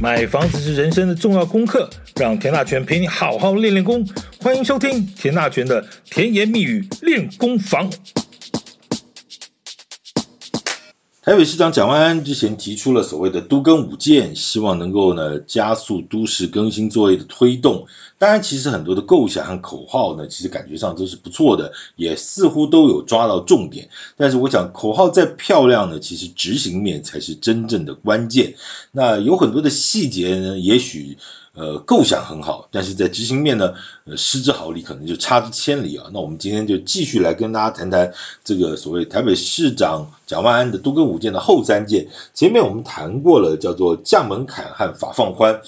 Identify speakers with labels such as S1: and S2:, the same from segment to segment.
S1: 买房子是人生的重要功课，让田大权陪你好好练练功。欢迎收听田大权的甜言蜜语练功房。台北市长蒋万安之前提出了所谓的都更五件，希望能够呢加速都市更新作业的推动。当然，其实很多的构想和口号呢，其实感觉上都是不错的，也似乎都有抓到重点。但是，我想口号再漂亮呢，其实执行面才是真正的关键。那有很多的细节呢，也许。呃，构想很好，但是在执行面呢，呃，失之毫厘，可能就差之千里啊。那我们今天就继续来跟大家谈谈这个所谓台北市长蒋万安的都更五件的后三件。前面我们谈过了，叫做降门槛和法放宽。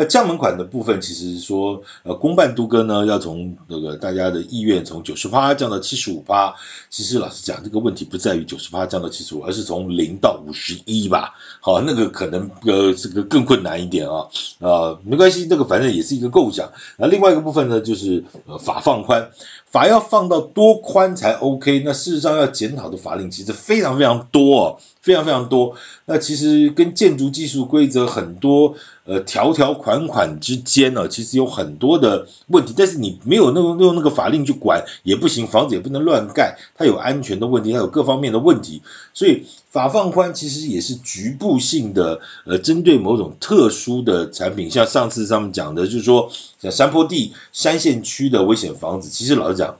S1: 那降门槛的部分，其实说，呃，公办都更呢，要从那个大家的意愿从九十八降到七十五八。其实老实讲，这个问题不在于九十八降到七十五，而是从零到五十一吧。好，那个可能呃这个更困难一点啊，啊、呃，没关系。这个反正也是一个构想，那另外一个部分呢，就是呃法放宽，法要放到多宽才 OK？那事实上要检讨的法令其实非常非常多哦，非常非常多。那其实跟建筑技术规则很多呃条条款款之间呢，其实有很多的问题，但是你没有那个用那个法令去管也不行，房子也不能乱盖，它有安全的问题，它有各方面的问题，所以。法放宽其实也是局部性的，呃，针对某种特殊的产品，像上次他们讲的，就是说像山坡地、山线区的危险房子，其实老实讲，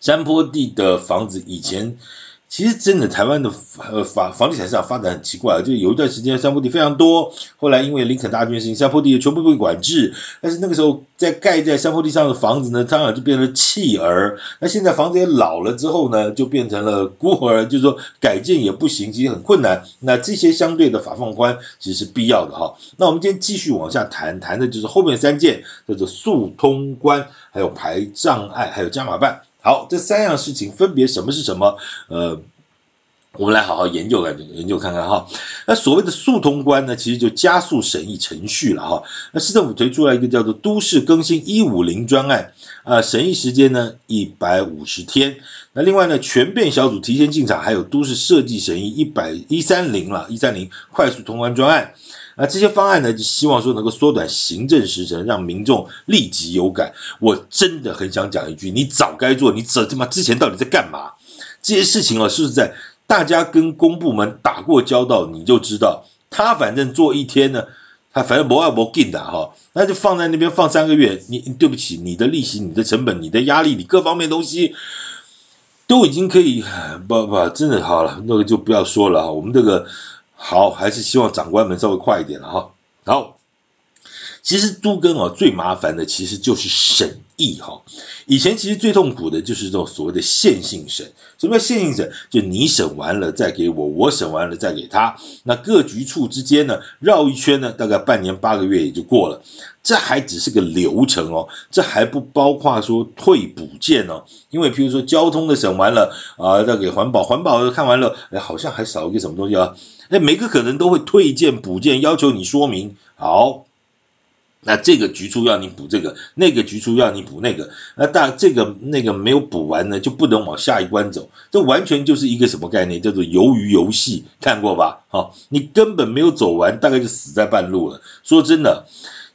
S1: 山坡地的房子以前。其实真的，台湾的呃房房地产市场发展很奇怪，就有一段时间山坡地非常多，后来因为林肯大军事情，山坡地全部被管制。但是那个时候在盖在山坡地上的房子呢，当然就变成弃儿。那现在房子也老了之后呢，就变成了孤儿，就是说改建也不行，其实很困难。那这些相对的法放宽其实是必要的哈。那我们今天继续往下谈，谈的就是后面三件，叫做速通关，还有排障碍，还有加码办。好，这三样事情分别什么是什么？呃，我们来好好研究研究研究看看哈。那所谓的速通关呢，其实就加速审议程序了哈。那市政府推出了一个叫做都市更新一五零专案，啊，审议时间呢一百五十天。那另外呢，全变小组提前进场，还有都市设计审议一百一三零了，一三零快速通关专案。那这些方案呢，就希望说能够缩短行政时程，让民众立即有感。我真的很想讲一句，你早该做，你这他妈之前到底在干嘛？这些事情啊，是不是在大家跟公部门打过交道，你就知道，他反正做一天呢，他反正不要不给的哈，那就放在那边放三个月。你对不起，你的利息、你的成本、你的压力、你各方面东西，都已经可以不不，真的好了，那个就不要说了哈，我们这个。好，还是希望长官们稍微快一点了哈。好，其实都更哦，最麻烦的其实就是审议哈。以前其实最痛苦的就是这种所谓的线性审。什么叫线性审？就你审完了再给我，我审完了再给他。那各局处之间呢，绕一圈呢，大概半年八个月也就过了。这还只是个流程哦，这还不包括说退补件哦。因为譬如说交通的审完了啊，再给环保，环保看完了，哎，好像还少一个什么东西啊。那每个可能都会退件补件，要求你说明好。那这个局处要你补这个，那个局处要你补那个。那大这个那个没有补完呢，就不能往下一关走。这完全就是一个什么概念？叫做鱿鱼游戏，看过吧？好，你根本没有走完，大概就死在半路了。说真的。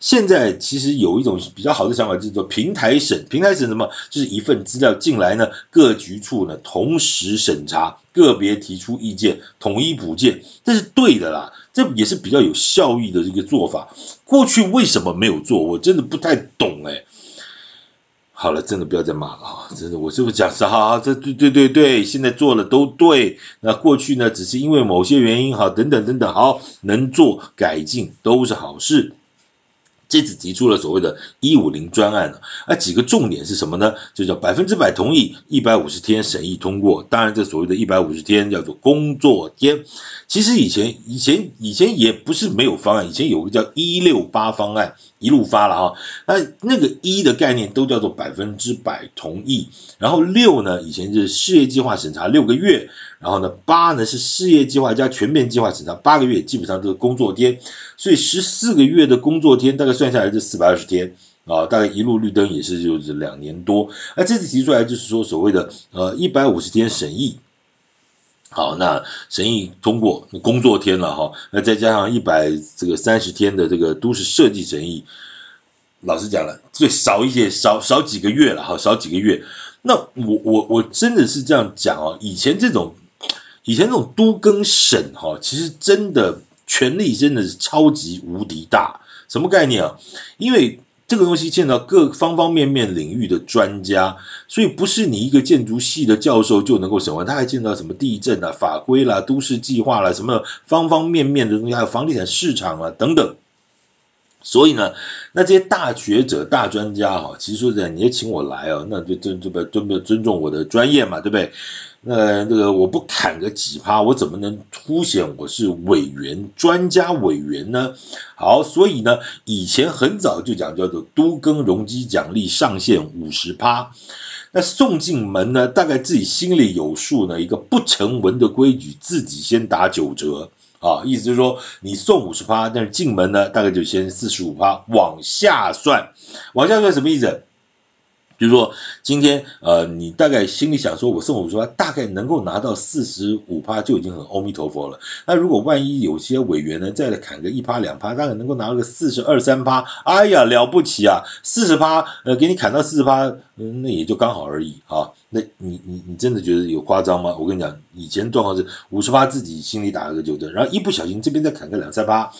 S1: 现在其实有一种比较好的想法，就是说平台审。平台审什么？就是一份资料进来呢，各局处呢同时审查，个别提出意见，统一补件，这是对的啦。这也是比较有效益的这个做法。过去为什么没有做？我真的不太懂哎。好了，真的不要再骂了啊，真的，我是不是讲是哈？这对对对对，现在做了都对。那过去呢，只是因为某些原因哈，等等等等，好，能做改进都是好事。这次提出了所谓的“一五零”专案那，啊，几个重点是什么呢？就叫百分之百同意，一百五十天审议通过。当然，这所谓的一百五十天叫做工作天。其实以前、以前、以前也不是没有方案，以前有个叫“一六八”方案，一路发了哈。那那个一的概念都叫做百分之百同意，然后六呢，以前就是事业计划审查六个月。然后呢，八呢是事业计划加全面计划审查八个月，基本上都是工作天，所以十四个月的工作天大概算下来就四百二十天啊，大概一路绿灯也是就是两年多。那这次提出来就是说所谓的呃一百五十天审议，好，那审议通过工作天了哈，那再加上一百这个三十天的这个都市设计审议，老实讲了，最少一些，少少几个月了哈，少几个月。那我我我真的是这样讲哦，以前这种以前这种都跟省哈，其实真的权力真的是超级无敌大，什么概念啊？因为这个东西见到各方方面面领域的专家，所以不是你一个建筑系的教授就能够审完，他还见到什么地震啊、法规啦、都市计划啦，什么方方面面的东西，还有房地产市场啊等等。所以呢，那这些大学者、大专家哈，其实说实在，你也请我来哦，那就尊尊不尊不尊重我的专业嘛，对不对？那这个我不砍个几趴，我怎么能凸显我是委员、专家委员呢？好，所以呢，以前很早就讲叫做都更容积奖励上限五十趴，那送进门呢，大概自己心里有数呢，一个不成文的规矩，自己先打九折啊，意思就是说你送五十趴，但是进门呢，大概就先四十五趴往下算，往下算什么意思？就是说，今天呃，你大概心里想说，我送五十趴，大概能够拿到四十五趴就已经很阿弥陀佛了。那如果万一有些委员呢，再来砍个一趴两趴，大概能够拿到个四十二三趴，哎呀，了不起啊！四十趴，呃，给你砍到四十趴，那也就刚好而已啊。那你你你真的觉得有夸张吗？我跟你讲，以前状况是五十趴自己心里打了个九折，然后一不小心这边再砍个两三趴，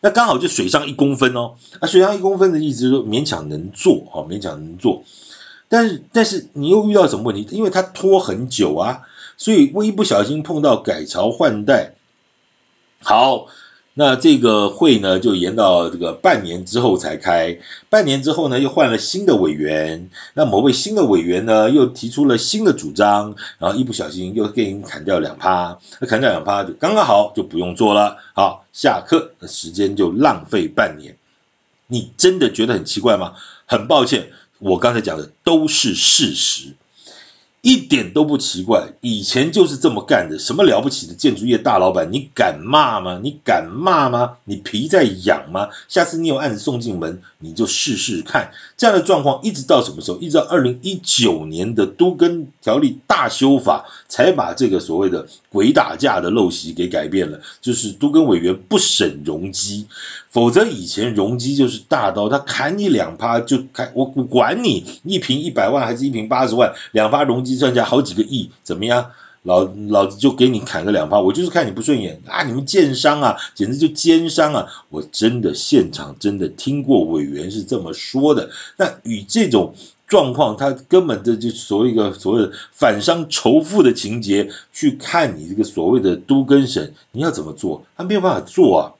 S1: 那刚好就水上一公分哦。那水上一公分的意思是说勉强能做啊，勉强能做。但是，但是你又遇到什么问题？因为它拖很久啊，所以我一不小心碰到改朝换代，好，那这个会呢就延到这个半年之后才开。半年之后呢，又换了新的委员，那某位新的委员呢又提出了新的主张，然后一不小心又给你砍掉两趴，那砍掉两趴就刚刚好就不用做了。好，下课，时间就浪费半年。你真的觉得很奇怪吗？很抱歉。我刚才讲的都是事实。一点都不奇怪，以前就是这么干的。什么了不起的建筑业大老板，你敢骂吗？你敢骂吗？你皮在痒吗？下次你有案子送进门，你就试试看。这样的状况一直到什么时候？一直到二零一九年的都更条例大修法，才把这个所谓的鬼打架的陋习给改变了。就是都更委员不审容积，否则以前容积就是大刀，他砍你两趴就砍，我管你一坪一百万还是一坪八十万，两趴容积。计算价好几个亿，怎么样？老老子就给你砍个两趴，我就是看你不顺眼啊！你们建商啊，简直就奸商啊！我真的现场真的听过委员是这么说的。那与这种状况，他根本这就所谓一个所谓的反商仇富的情节，去看你这个所谓的都更审，你要怎么做？他没有办法做啊！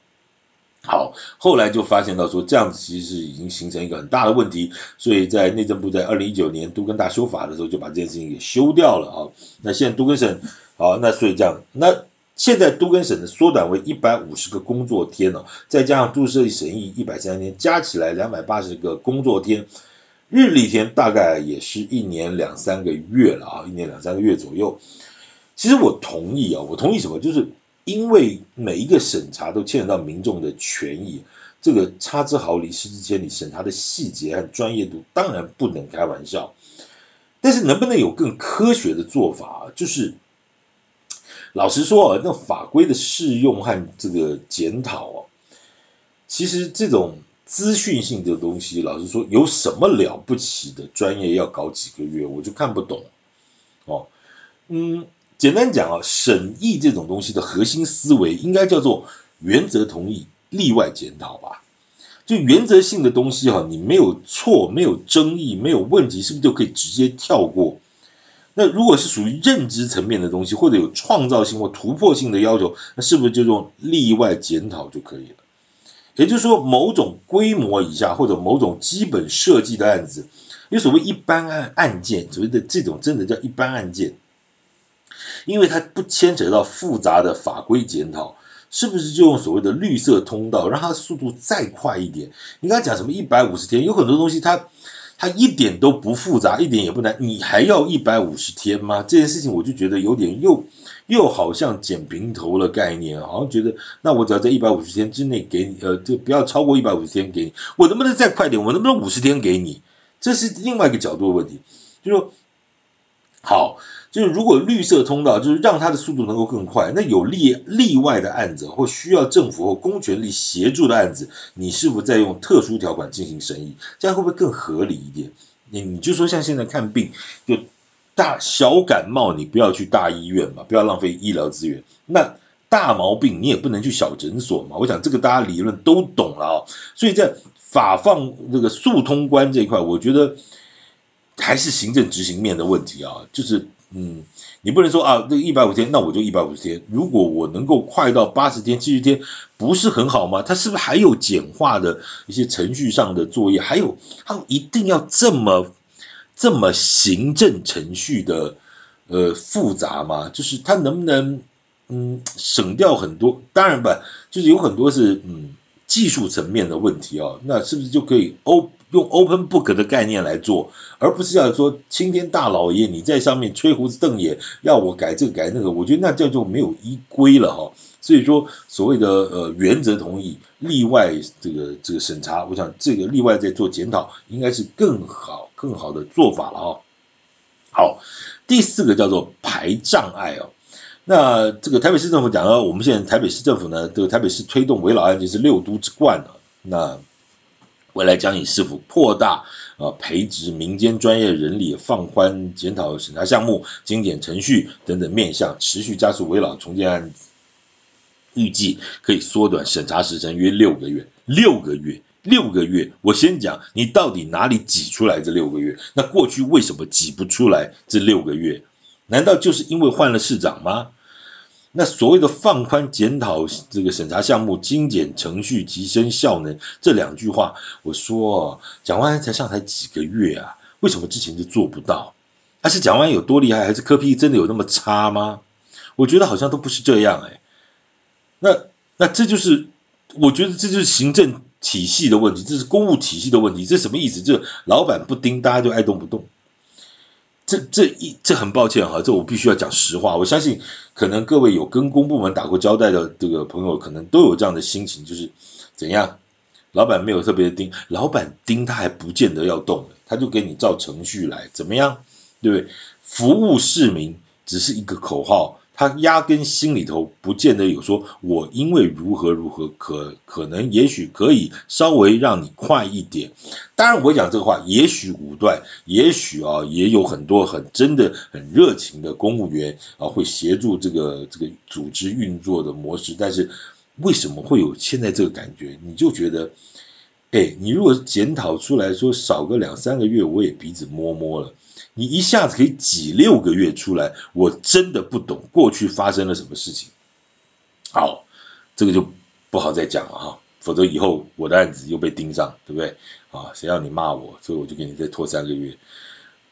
S1: 好，后来就发现到说这样子其实已经形成一个很大的问题，所以在内政部在二零一九年都更大修法的时候就把这件事情给修掉了啊。那现在都更省，好，那所以这样，那现在都更省的缩短为一百五十个工作天了，再加上都市设计审议一百三十天，加起来两百八十个工作天，日历天大概也是一年两三个月了啊，一年两三个月左右。其实我同意啊，我同意什么？就是。因为每一个审查都牵扯到民众的权益，这个差之毫厘，失之千里，审查的细节和专业度当然不能开玩笑。但是能不能有更科学的做法？就是老实说啊，那法规的适用和这个检讨啊，其实这种资讯性的东西，老实说有什么了不起的？专业要搞几个月，我就看不懂。哦，嗯。简单讲啊，审议这种东西的核心思维应该叫做原则同意，例外检讨吧。就原则性的东西哈，你没有错、没有争议、没有问题，是不是就可以直接跳过？那如果是属于认知层面的东西，或者有创造性或突破性的要求，那是不是就用例外检讨就可以了？也就是说，某种规模以下或者某种基本设计的案子，有所谓一般案案件，所谓的这种真的叫一般案件。因为它不牵扯到复杂的法规检讨，是不是就用所谓的绿色通道，让它速度再快一点？你刚才讲什么一百五十天，有很多东西它它一点都不复杂，一点也不难，你还要一百五十天吗？这件事情我就觉得有点又又好像捡平头的概念，好像觉得那我只要在一百五十天之内给你，呃，就不要超过一百五十天给你，我能不能再快点？我能不能五十天给你？这是另外一个角度的问题，就说。好，就是如果绿色通道就是让它的速度能够更快，那有例例外的案子或需要政府或公权力协助的案子，你是否在用特殊条款进行审议？这样会不会更合理一点？你你就说像现在看病，就大小感冒你不要去大医院嘛，不要浪费医疗资源。那大毛病你也不能去小诊所嘛。我想这个大家理论都懂了啊、所以在法放这个速通关这一块，我觉得。还是行政执行面的问题啊，就是嗯，你不能说啊，这个一百五十天，那我就一百五十天。如果我能够快到八十天、七十天，不是很好吗？它是不是还有简化的一些程序上的作业？还有，它一定要这么这么行政程序的呃复杂吗？就是它能不能嗯省掉很多？当然吧，就是有很多是嗯技术层面的问题啊，那是不是就可以欧？用 open book 的概念来做，而不是要说青天大老爷你在上面吹胡子瞪眼，要我改这改那个，我觉得那叫做没有依规了哈。所以说所谓的呃原则同意，例外这个这个审查，我想这个例外在做检讨，应该是更好更好的做法了哈。好，第四个叫做排障碍哦。那这个台北市政府讲到，我们现在台北市政府呢，这个台北市推动围老案件是六都之冠了，那。未来将以是否扩大啊培植民间专业人力、放宽检讨审查项目、精简程序等等面向，持续加速围老重建案子，预计可以缩短审查时程约六个月。六个月，六个月。我先讲，你到底哪里挤出来这六个月？那过去为什么挤不出来这六个月？难道就是因为换了市长吗？那所谓的放宽检讨这个审查项目、精简程序、提升效能这两句话，我说蒋万安才上台几个月啊，为什么之前就做不到？而是蒋万安有多厉害，还是科批真的有那么差吗？我觉得好像都不是这样哎。那那这就是我觉得这就是行政体系的问题，这是公务体系的问题，这什么意思？这老板不盯，大家就爱动不动。这这一这很抱歉哈，这我必须要讲实话。我相信可能各位有跟公部门打过交代的这个朋友，可能都有这样的心情，就是怎样，老板没有特别的盯，老板盯他还不见得要动，他就给你照程序来，怎么样，对不对？服务市民只是一个口号。他压根心里头不见得有说，我因为如何如何可可能也许可以稍微让你快一点。当然我讲这个话，也许武断，也许啊也有很多很真的很热情的公务员啊会协助这个这个组织运作的模式。但是为什么会有现在这个感觉？你就觉得，哎，你如果检讨出来说少个两三个月，我也鼻子摸摸了。你一下子可以挤六个月出来，我真的不懂过去发生了什么事情。好，这个就不好再讲了哈，否则以后我的案子又被盯上，对不对？啊，谁要你骂我，所以我就给你再拖三个月，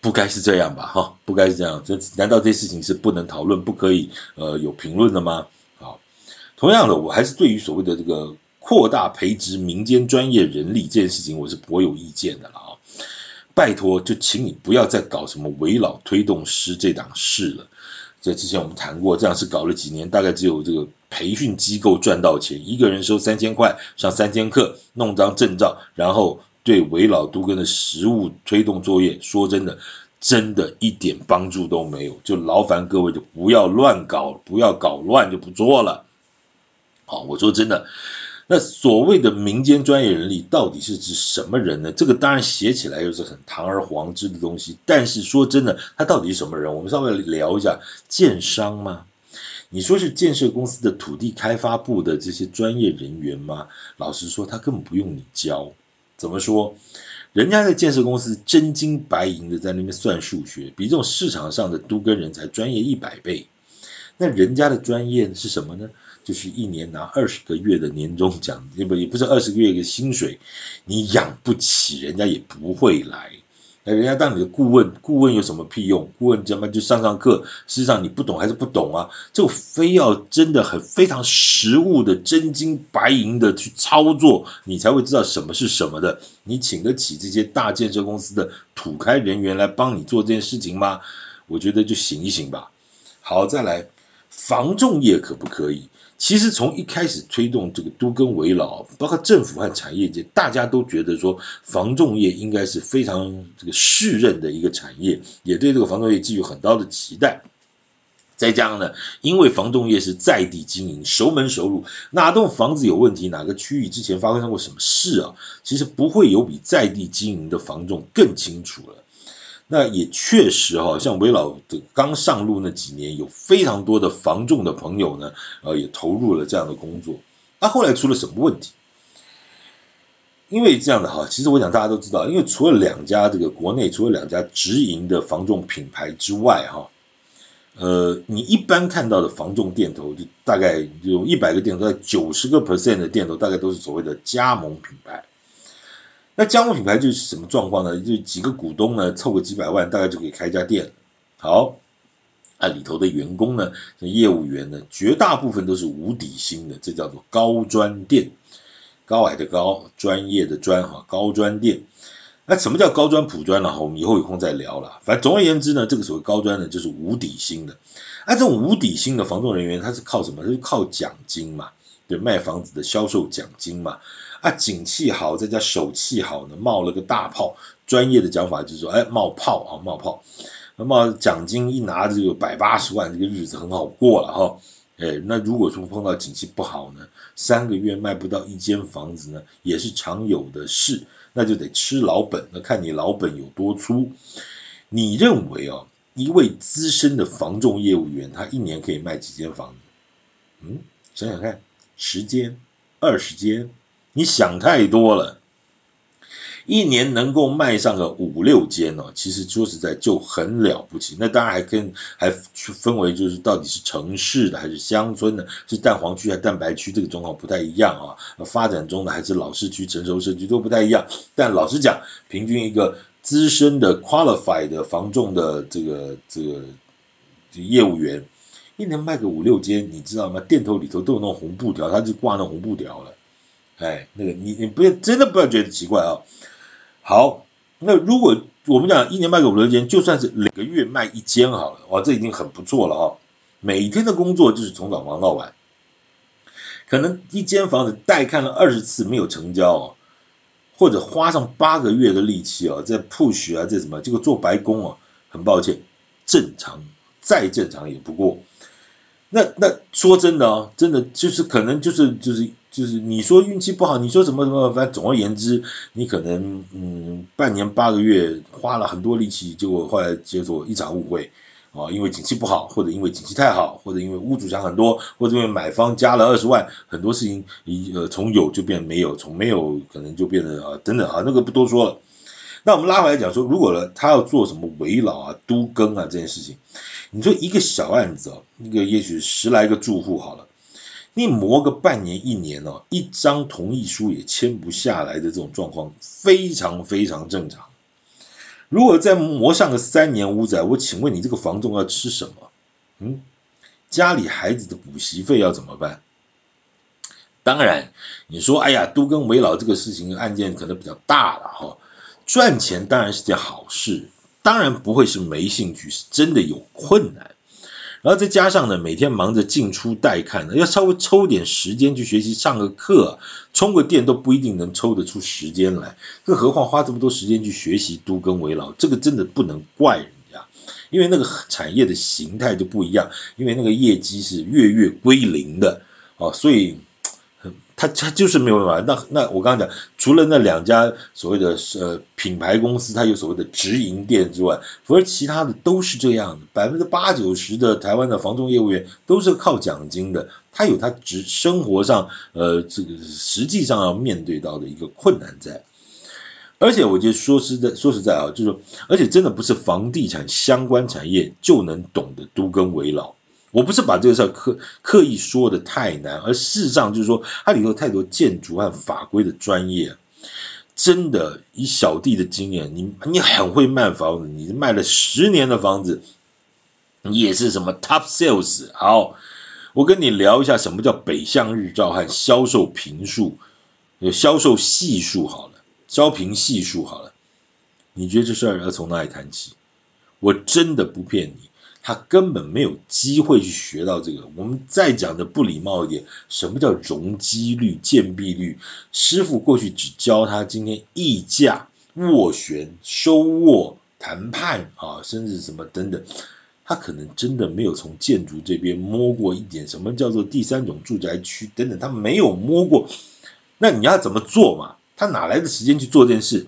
S1: 不该是这样吧？哈，不该是这样，这难道这事情是不能讨论、不可以呃有评论的吗？好，同样的，我还是对于所谓的这个扩大培植民间专业人力这件事情，我是颇有意见的了啊。拜托，就请你不要再搞什么危老推动师这档事了。在之前我们谈过，这样是搞了几年，大概只有这个培训机构赚到钱，一个人收三千块，上三千课，弄张证照，然后对危老都更的实物推动作业，说真的，真的一点帮助都没有。就劳烦各位就不要乱搞，不要搞乱就不做了。好，我说真的。那所谓的民间专业人力到底是指什么人呢？这个当然写起来又是很堂而皇之的东西，但是说真的，他到底是什么人？我们稍微聊一下，建商吗？你说是建设公司的土地开发部的这些专业人员吗？老实说，他根本不用你教。怎么说？人家在建设公司真金白银的在那边算数学，比这种市场上的都跟人才专业一百倍。那人家的专业是什么呢？就是一年拿二十个月的年终奖，也不也不是二十个月的薪水，你养不起，人家也不会来。那人家当你的顾问，顾问有什么屁用？顾问怎么就上上课？实际上你不懂还是不懂啊？就非要真的很非常实务的真金白银的去操作，你才会知道什么是什么的。你请得起这些大建设公司的土开人员来帮你做这件事情吗？我觉得就醒一醒吧。好，再来。房重业可不可以？其实从一开始推动这个都更危老，包括政府和产业界，大家都觉得说房仲业应该是非常这个适任的一个产业，也对这个房仲业寄予很高的期待。再加上呢，因为房仲业是在地经营，熟门熟路，哪栋房子有问题，哪个区域之前发生过什么事啊，其实不会有比在地经营的房仲更清楚了。那也确实哈，像韦老的刚上路那几年，有非常多的防重的朋友呢，呃，也投入了这样的工作。那后来出了什么问题？因为这样的哈，其实我想大家都知道，因为除了两家这个国内除了两家直营的防重品牌之外哈，呃，你一般看到的防重店头，就大概有一百个店头，在九十个 percent 的店头，大概都是所谓的加盟品牌。那加盟品牌就是什么状况呢？就几个股东呢，凑个几百万，大概就可以开一家店。好，啊里头的员工呢，业务员呢，绝大部分都是无底薪的，这叫做高专店，高矮的高，专业的专哈，高专店。那什么叫高专普专呢？我们以后有空再聊了。反正总而言之呢，这个所谓高专呢，就是无底薪的。那这种无底薪的房仲人员，他是靠什么？他是靠奖金嘛，对，卖房子的销售奖金嘛。啊，景气好，再加手气好呢，冒了个大泡。专业的讲法就是说，哎，冒泡啊，冒泡。那么奖金一拿就有百八十万，这个日子很好过了哈。哎，那如果说碰到景气不好呢，三个月卖不到一间房子呢，也是常有的事，那就得吃老本。那看你老本有多粗。你认为哦，一位资深的房仲业务员，他一年可以卖几间房子？嗯，想想看，十间、二十间。你想太多了，一年能够卖上个五六间哦，其实说实在就很了不起。那当然还跟还去分为就是到底是城市的还是乡村的，是蛋黄区还是蛋白区，这个状况不太一样啊。发展中的还是老市区、成熟社区都不太一样。但老实讲，平均一个资深的 qualified 的房仲的这个这个业务员，一年卖个五六间，你知道吗？店头里头都有那种红布条，他就挂那红布条了。哎，那个你你不要真的不要觉得奇怪啊。好，那如果我们讲一年卖个五六间，就算是两个月卖一间好了，哇，这已经很不错了啊。每天的工作就是从早忙到晚，可能一间房子带看了二十次没有成交哦，或者花上八个月的力气啊，在 push 啊，这什么，结果做白工啊，很抱歉，正常再正常也不过。那那说真的哦，真的就是可能就是就是。就是你说运气不好，你说什么什么，反正总而言之，你可能嗯半年八个月花了很多力气，结果后来结果一场误会啊，因为景气不好，或者因为景气太好，或者因为屋主想很多，或者因为买方加了二十万，很多事情一呃从有就变没有，从没有可能就变得啊等等啊，那个不多说了。那我们拉回来讲说，如果呢他要做什么围老啊、都更啊这件事情，你说一个小案子啊，那个也许十来个住户好了。你磨个半年一年哦，一张同意书也签不下来的这种状况非常非常正常。如果再磨上个三年五载，我请问你这个房仲要吃什么？嗯，家里孩子的补习费要怎么办？当然，你说哎呀，都更危老这个事情案件可能比较大了哈，赚钱当然是件好事，当然不会是没兴趣，是真的有困难。然后再加上呢，每天忙着进出待看，要稍微抽点时间去学习上个课，充个电都不一定能抽得出时间来，更何况花这么多时间去学习都跟为老，这个真的不能怪人家，因为那个产业的形态就不一样，因为那个业绩是月月归零的啊，所以。他他就是没有办法。那那我刚刚讲，除了那两家所谓的呃品牌公司，它有所谓的直营店之外，否则其他的都是这样的。百分之八九十的台湾的房仲业务员都是靠奖金的，他有他直生活上呃这个实际上要面对到的一个困难在。而且我觉得说实在说实在啊，就是说，而且真的不是房地产相关产业就能懂得都更危老。我不是把这个事儿刻刻意说的太难，而事实上就是说，它里头太多建筑和法规的专业，真的以小弟的经验，你你很会卖房子，你卖了十年的房子，你也是什么 top sales。好，我跟你聊一下什么叫北向日照和销售坪数，有销售系数好了，销坪系数好了，你觉得这事儿要从哪里谈起？我真的不骗你。他根本没有机会去学到这个。我们再讲的不礼貌一点，什么叫容积率、建蔽率？师傅过去只教他今天议价、斡旋、收握、谈判啊，甚至什么等等。他可能真的没有从建筑这边摸过一点什么叫做第三种住宅区等等，他没有摸过。那你要怎么做嘛？他哪来的时间去做这件事？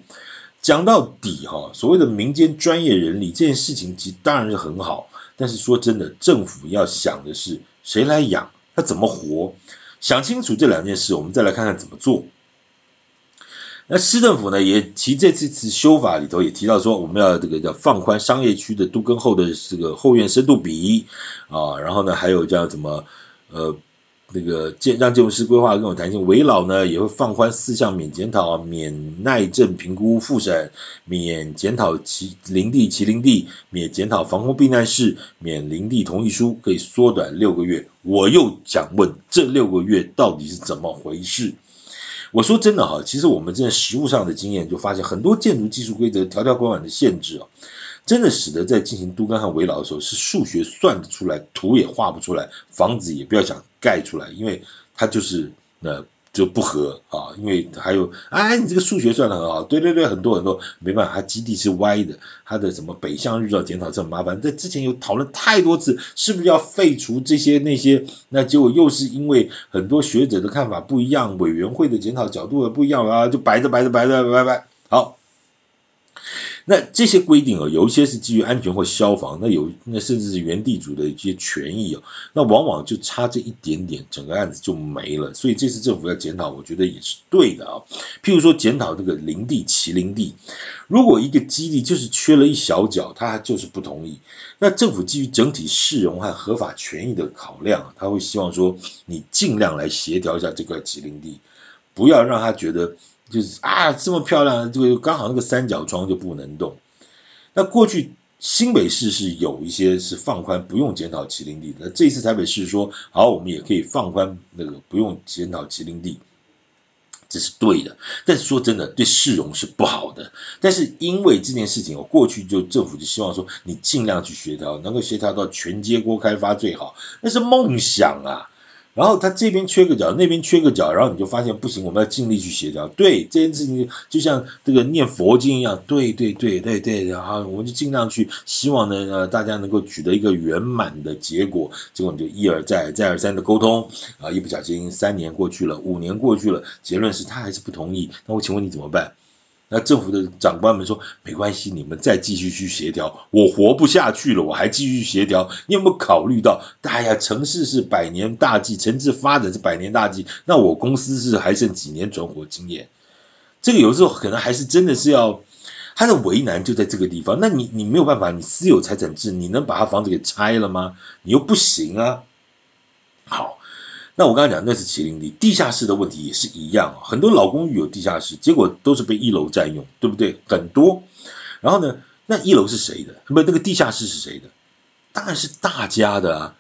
S1: 讲到底哈，所谓的民间专业人力这件事情，其实当然是很好。但是说真的，政府要想的是谁来养，他怎么活？想清楚这两件事，我们再来看看怎么做。那市政府呢，也提这次次修法里头也提到说，我们要这个叫放宽商业区的都跟后的这个后院深度比啊，然后呢，还有叫什么呃那个建让建筑师规划更有弹性，危老呢也会放宽四项免检讨、免耐震评估复审、免检讨其林地其林地、免检讨防空避难室、免林地同意书，可以缩短六个月。我又想问，这六个月到底是怎么回事？我说真的哈，其实我们在实务上的经验就发现，很多建筑技术规则条条框框的限制啊，真的使得在进行都更和围牢的时候，是数学算得出来，图也画不出来，房子也不要想盖出来，因为它就是那。就不合啊，因为还有，哎，你这个数学算得很好，对对对，很多很多，没办法，它基地是歪的，它的什么北向日照检讨这么麻烦，在之前有讨论太多次，是不是要废除这些那些？那结果又是因为很多学者的看法不一样，委员会的检讨角度也不一样啊，就摆着摆着摆着摆摆，好。那这些规定啊，有一些是基于安全或消防，那有那甚至是原地主的一些权益啊，那往往就差这一点点，整个案子就没了。所以这次政府要检讨，我觉得也是对的啊。譬如说检讨这个林地、麒麟地，如果一个基地就是缺了一小角，他就是不同意。那政府基于整体市容和合法权益的考量，他会希望说你尽量来协调一下这块麒麟地，不要让他觉得。就是啊，这么漂亮，这个刚好那个三角窗就不能动。那过去新北市是有一些是放宽不用检讨畸零地的，那这一次台北市说好，我们也可以放宽那个不用检讨畸零地，这是对的。但是说真的，对市容是不好的。但是因为这件事情，我过去就政府就希望说，你尽量去协调，能够协调到全街锅开发最好，那是梦想啊。然后他这边缺个角，那边缺个角，然后你就发现不行，我们要尽力去协调。对这件事情，就像这个念佛经一样，对对对对对，然后我们就尽量去，希望呢呃大家能够取得一个圆满的结果。结果你就一而再再而三的沟通啊，一不小心三年过去了，五年过去了，结论是他还是不同意。那我请问你怎么办？那政府的长官们说没关系，你们再继续去协调，我活不下去了，我还继续协调。你有没有考虑到，哎呀，城市是百年大计，城市发展是百年大计，那我公司是还剩几年存活经验？这个有时候可能还是真的是要，他的为难就在这个地方。那你你没有办法，你私有财产制，你能把他房子给拆了吗？你又不行啊。好。那我刚才讲那是麒麟地，地下室的问题也是一样，很多老公寓有地下室，结果都是被一楼占用，对不对？很多。然后呢，那一楼是谁的？不，那个地下室是谁的？当然是大家的啊。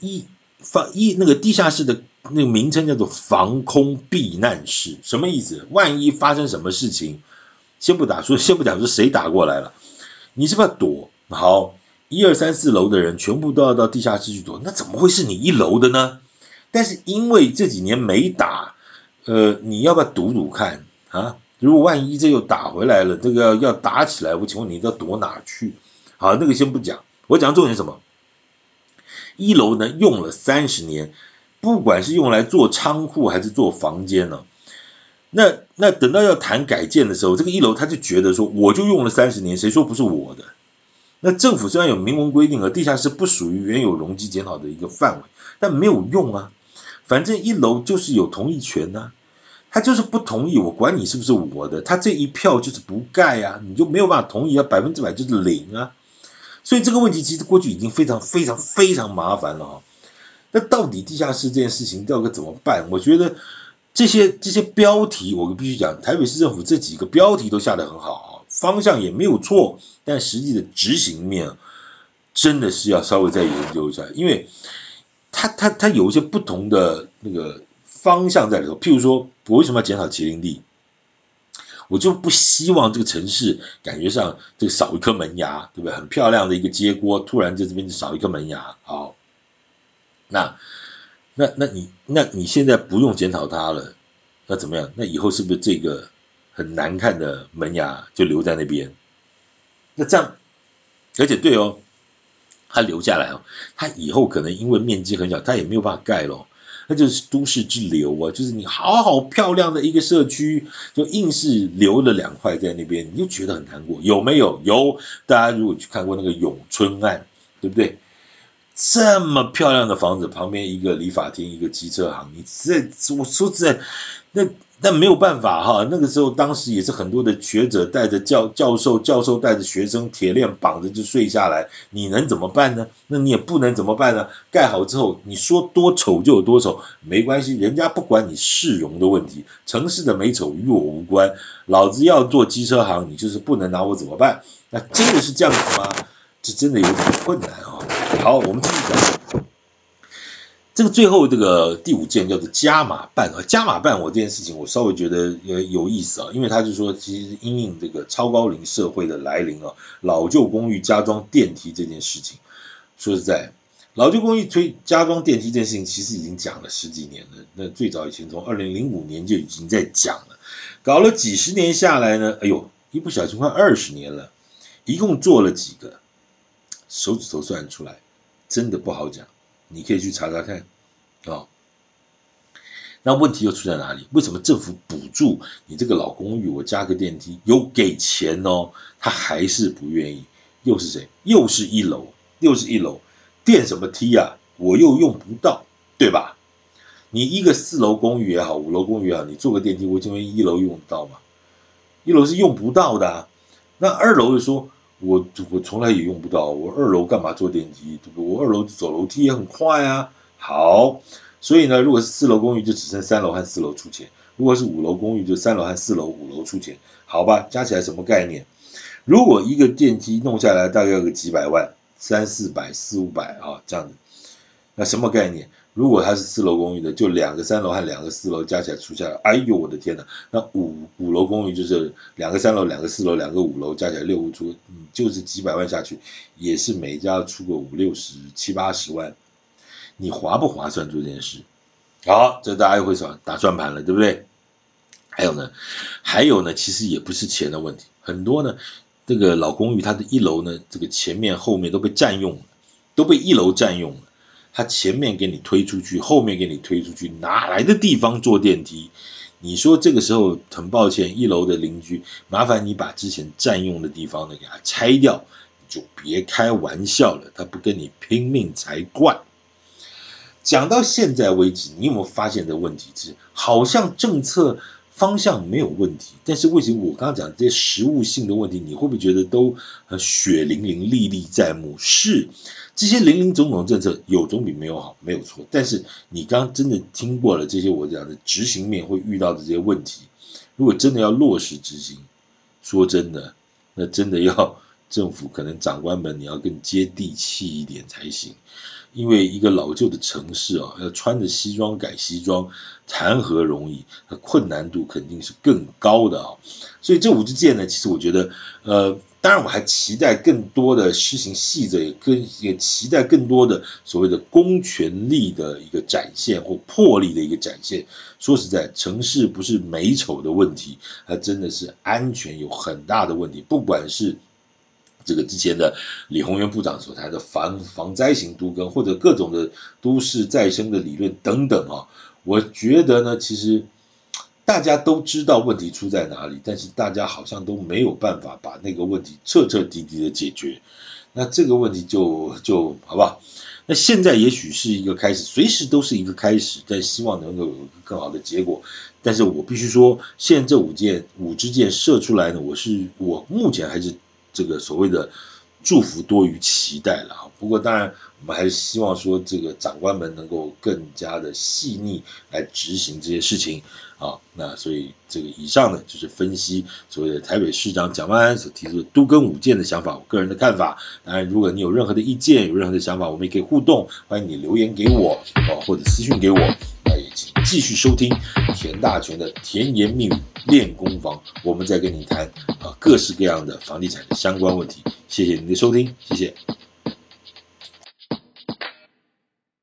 S1: 一房一那个地下室的那个名称叫做防空避难室，什么意思？万一发生什么事情，先不打说，先不讲说谁打过来了，你是不是要躲？好，一二三四楼的人全部都要到地下室去躲，那怎么会是你一楼的呢？但是因为这几年没打，呃，你要不要赌赌看啊？如果万一这又打回来了，这个要要打起来，我请问你要躲哪去？好，那个先不讲，我讲重点什么？一楼呢用了三十年，不管是用来做仓库还是做房间呢，那那等到要谈改建的时候，这个一楼他就觉得说，我就用了三十年，谁说不是我的？那政府虽然有明文规定了，地下室不属于原有容积检讨的一个范围，但没有用啊。反正一楼就是有同意权呐、啊，他就是不同意，我管你是不是我的，他这一票就是不盖啊，你就没有办法同意啊，百分之百就是零啊，所以这个问题其实过去已经非常非常非常麻烦了啊。那到底地下室这件事情要该怎么办？我觉得这些这些标题我必须讲，台北市政府这几个标题都下得很好，方向也没有错，但实际的执行面真的是要稍微再研究一下，因为。它它它有一些不同的那个方向在里头，譬如说，我为什么要检讨麒麟地？我就不希望这个城市感觉上这个少一颗门牙，对不对？很漂亮的一个街锅，突然在这边就少一颗门牙，好，那那那你那你现在不用检讨它了，那怎么样？那以后是不是这个很难看的门牙就留在那边？那这样，而且对哦。他留下来哦，他以后可能因为面积很小，他也没有办法盖咯。那就是都市之流啊，就是你好好漂亮的一个社区，就硬是留了两块在那边，你就觉得很难过，有没有？有，大家如果去看过那个永春案，对不对？这么漂亮的房子旁边一个理发厅，一个机车行，你这我说实在那。没有办法哈，那个时候当时也是很多的学者带着教教授，教授带着学生，铁链绑着就睡下来，你能怎么办呢？那你也不能怎么办呢？盖好之后，你说多丑就有多丑，没关系，人家不管你市容的问题，城市的美丑与我无关，老子要做机车行，你就是不能拿我怎么办？那真的是这样子吗？这真的有点困难。好，我们继续讲。这个最后这个第五件叫做加码办啊，加码办我这件事情我稍微觉得有有意思啊，因为他就说其实因应这个超高龄社会的来临啊，老旧公寓加装电梯这件事情，说实在，老旧公寓推加装电梯这件事情其实已经讲了十几年了，那最早以前从二零零五年就已经在讲了，搞了几十年下来呢，哎呦，一不小心快二十年了，一共做了几个，手指头算出来，真的不好讲。你可以去查查看，啊、哦，那问题又出在哪里？为什么政府补助你这个老公寓，我加个电梯，有给钱哦，他还是不愿意？又是谁？又是一楼，又是一楼，电什么梯啊？我又用不到，对吧？你一个四楼公寓也好，五楼公寓也好，你做个电梯，我请问一楼用得到吗？一楼是用不到的啊。那二楼就说。我我从来也用不到，我二楼干嘛坐电梯？对不？我二楼走楼梯也很快呀。好，所以呢，如果是四楼公寓，就只剩三楼和四楼出钱；如果是五楼公寓，就三楼和四楼、五楼出钱。好吧，加起来什么概念？如果一个电梯弄下来大概要个几百万，三四百、四五百啊，这样子，那什么概念？如果它是四楼公寓的，就两个三楼和两个四楼加起来出下来，哎呦我的天呐，那五五楼公寓就是两个三楼、两个四楼、两个五楼加起来六户出，嗯，就是几百万下去，也是每家出个五六十、七八十万，你划不划算做这件事？好，这大家又会说打算盘了，对不对？还有呢，还有呢，其实也不是钱的问题，很多呢，这个老公寓它的一楼呢，这个前面后面都被占用了，都被一楼占用了。他前面给你推出去，后面给你推出去，哪来的地方坐电梯？你说这个时候很抱歉，一楼的邻居，麻烦你把之前占用的地方呢给它拆掉，就别开玩笑了，他不跟你拼命才怪。讲到现在为止，你有没有发现的问题是，好像政策方向没有问题，但是为什么我刚刚讲这些实物性的问题，你会不会觉得都血淋淋、历历在目？是。这些林林总总政策有总比没有好，没有错。但是你刚刚真的听过了这些我讲的执行面会遇到的这些问题，如果真的要落实执行，说真的，那真的要政府可能长官们你要更接地气一点才行。因为一个老旧的城市啊，要穿着西装改西装，谈何容易？它困难度肯定是更高的啊。所以这五支箭呢，其实我觉得，呃，当然我还期待更多的施行细则，也更也期待更多的所谓的公权力的一个展现或魄力的一个展现。说实在，城市不是美丑的问题，它真的是安全有很大的问题，不管是。这个之前的李鸿源部长所谈的防防灾型都更，或者各种的都市再生的理论等等啊，我觉得呢，其实大家都知道问题出在哪里，但是大家好像都没有办法把那个问题彻彻底底的解决。那这个问题就就好不好？那现在也许是一个开始，随时都是一个开始，但希望能够有更好的结果。但是我必须说，现在这五箭五支箭射出来呢，我是我目前还是。这个所谓的祝福多于期待了啊，不过当然我们还是希望说这个长官们能够更加的细腻来执行这些事情啊。那所以这个以上呢就是分析所谓的台北市长蒋万安所提出的都更五箭的想法，我个人的看法。当然，如果你有任何的意见，有任何的想法，我们也可以互动，欢迎你留言给我啊，或者私讯给我。继续收听田大全的甜言蜜语练功房，我们再跟你谈啊各式各样的房地产的相关问题。谢谢您的收听，谢谢。